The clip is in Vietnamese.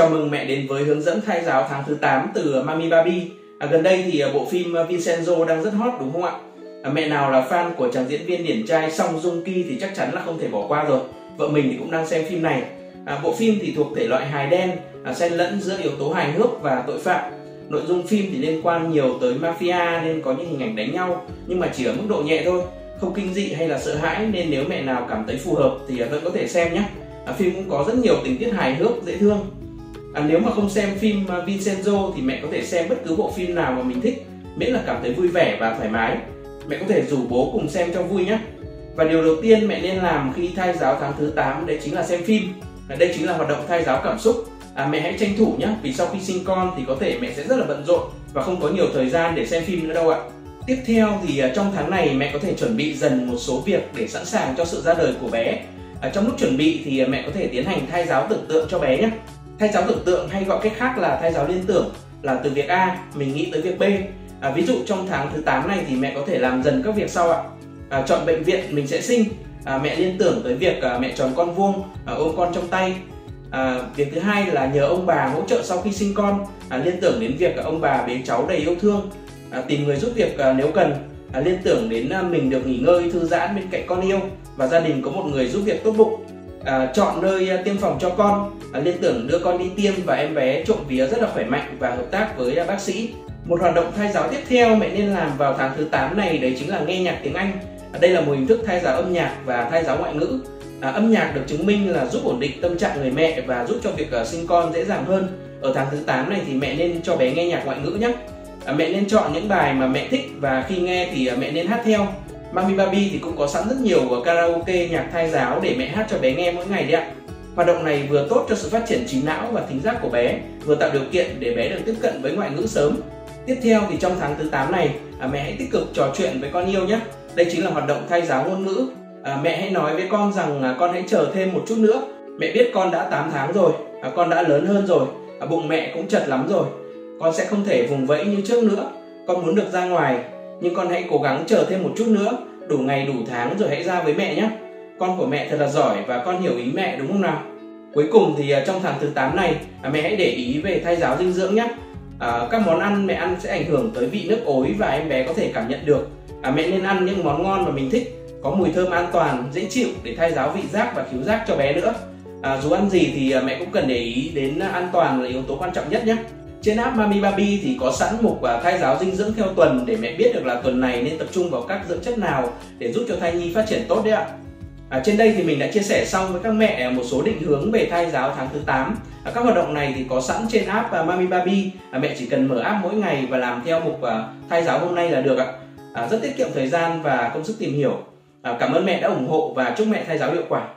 Chào mừng mẹ đến với hướng dẫn thai giáo tháng thứ 8 từ Mami Baby. À, gần đây thì à, bộ phim Vincenzo đang rất hot đúng không ạ? À, mẹ nào là fan của chàng diễn viên điển trai Song Joong Ki thì chắc chắn là không thể bỏ qua rồi. Vợ mình thì cũng đang xem phim này. À, bộ phim thì thuộc thể loại hài đen, à, xen lẫn giữa yếu tố hài hước và tội phạm. Nội dung phim thì liên quan nhiều tới mafia nên có những hình ảnh đánh nhau nhưng mà chỉ ở mức độ nhẹ thôi, không kinh dị hay là sợ hãi nên nếu mẹ nào cảm thấy phù hợp thì à, vẫn có thể xem nhé. À, phim cũng có rất nhiều tình tiết hài hước dễ thương à, nếu mà không xem phim à, Vincenzo thì mẹ có thể xem bất cứ bộ phim nào mà mình thích miễn là cảm thấy vui vẻ và thoải mái. Mẹ có thể rủ bố cùng xem cho vui nhé và điều đầu tiên mẹ nên làm khi thai giáo tháng thứ 8 đấy chính là xem phim. À, đây chính là hoạt động thai giáo cảm xúc. À, mẹ hãy tranh thủ nhé vì sau khi sinh con thì có thể mẹ sẽ rất là bận rộn và không có nhiều thời gian để xem phim nữa đâu ạ. Tiếp theo thì à, trong tháng này mẹ có thể chuẩn bị dần một số việc để sẵn sàng cho sự ra đời của bé. À, trong lúc chuẩn bị thì à, mẹ có thể tiến hành thai giáo tưởng tượng cho bé nhé Thay giáo tưởng tượng hay gọi cách khác là thay giáo liên tưởng là từ việc A mình nghĩ tới việc B. À, ví dụ trong tháng thứ 8 này thì mẹ có thể làm dần các việc sau ạ. À, chọn bệnh viện mình sẽ sinh. À, mẹ liên tưởng tới việc à, mẹ tròn con vuông, à, ôm con trong tay. À, việc thứ hai là nhờ ông bà hỗ trợ sau khi sinh con. À, liên tưởng đến việc à, ông bà bế cháu đầy yêu thương. À, tìm người giúp việc à, nếu cần. À, liên tưởng đến à, mình được nghỉ ngơi thư giãn bên cạnh con yêu và gia đình có một người giúp việc tốt bụng à, chọn nơi à, tiêm phòng cho con. À, liên tưởng đưa con đi tiêm và em bé trộm vía rất là khỏe mạnh và hợp tác với à, bác sĩ. Một hoạt động thai giáo tiếp theo mẹ nên làm vào tháng thứ 8 này đấy chính là nghe nhạc tiếng Anh. À, đây là một hình thức thai giáo âm nhạc và thai giáo ngoại ngữ. À, âm nhạc được chứng minh là giúp ổn định tâm trạng người mẹ và giúp cho việc à, sinh con dễ dàng hơn. Ở tháng thứ 8 này thì mẹ nên cho bé nghe nhạc ngoại ngữ nhé à, mẹ nên chọn những bài mà mẹ thích và khi nghe thì à, mẹ nên hát theo. Mami Babi thì cũng có sẵn rất nhiều karaoke nhạc thai giáo để mẹ hát cho bé nghe mỗi ngày đấy ạ. Hoạt động này vừa tốt cho sự phát triển trí não và thính giác của bé, vừa tạo điều kiện để bé được tiếp cận với ngoại ngữ sớm. Tiếp theo thì trong tháng thứ 8 này, à, mẹ hãy tích cực trò chuyện với con yêu nhé. Đây chính là hoạt động thay giáo ngôn ngữ. À, mẹ hãy nói với con rằng à, con hãy chờ thêm một chút nữa. Mẹ biết con đã 8 tháng rồi, à, con đã lớn hơn rồi, à, bụng mẹ cũng chật lắm rồi. Con sẽ không thể vùng vẫy như trước nữa. Con muốn được ra ngoài, nhưng con hãy cố gắng chờ thêm một chút nữa. Đủ ngày đủ tháng rồi hãy ra với mẹ nhé. Con của mẹ thật là giỏi và con hiểu ý mẹ đúng không nào? Cuối cùng thì à, trong tháng thứ 8 này à, mẹ hãy để ý về thay giáo dinh dưỡng nhé. À, các món ăn mẹ ăn sẽ ảnh hưởng tới vị nước ối và em bé có thể cảm nhận được. À, mẹ nên ăn những món ngon mà mình thích có mùi thơm an toàn dễ chịu để thay giáo vị giác và khiếu giác cho bé nữa. À, dù ăn gì thì à, mẹ cũng cần để ý đến an toàn là yếu tố quan trọng nhất nhé trên app Mami Baby thì có sẵn mục và thai giáo dinh dưỡng theo tuần để mẹ biết được là tuần này nên tập trung vào các dưỡng chất nào để giúp cho thai nhi phát triển tốt đấy ạ. À, trên đây thì mình đã chia sẻ xong với các mẹ à, một số định hướng về thai giáo tháng thứ 8. À, các hoạt động này thì có sẵn trên app uh, Mami Baby. À, mẹ chỉ cần mở app mỗi ngày và làm theo mục uh, thai giáo hôm nay là được ạ. À, rất tiết kiệm thời gian và công sức tìm hiểu. À, cảm ơn mẹ đã ủng hộ và chúc mẹ thai giáo hiệu quả.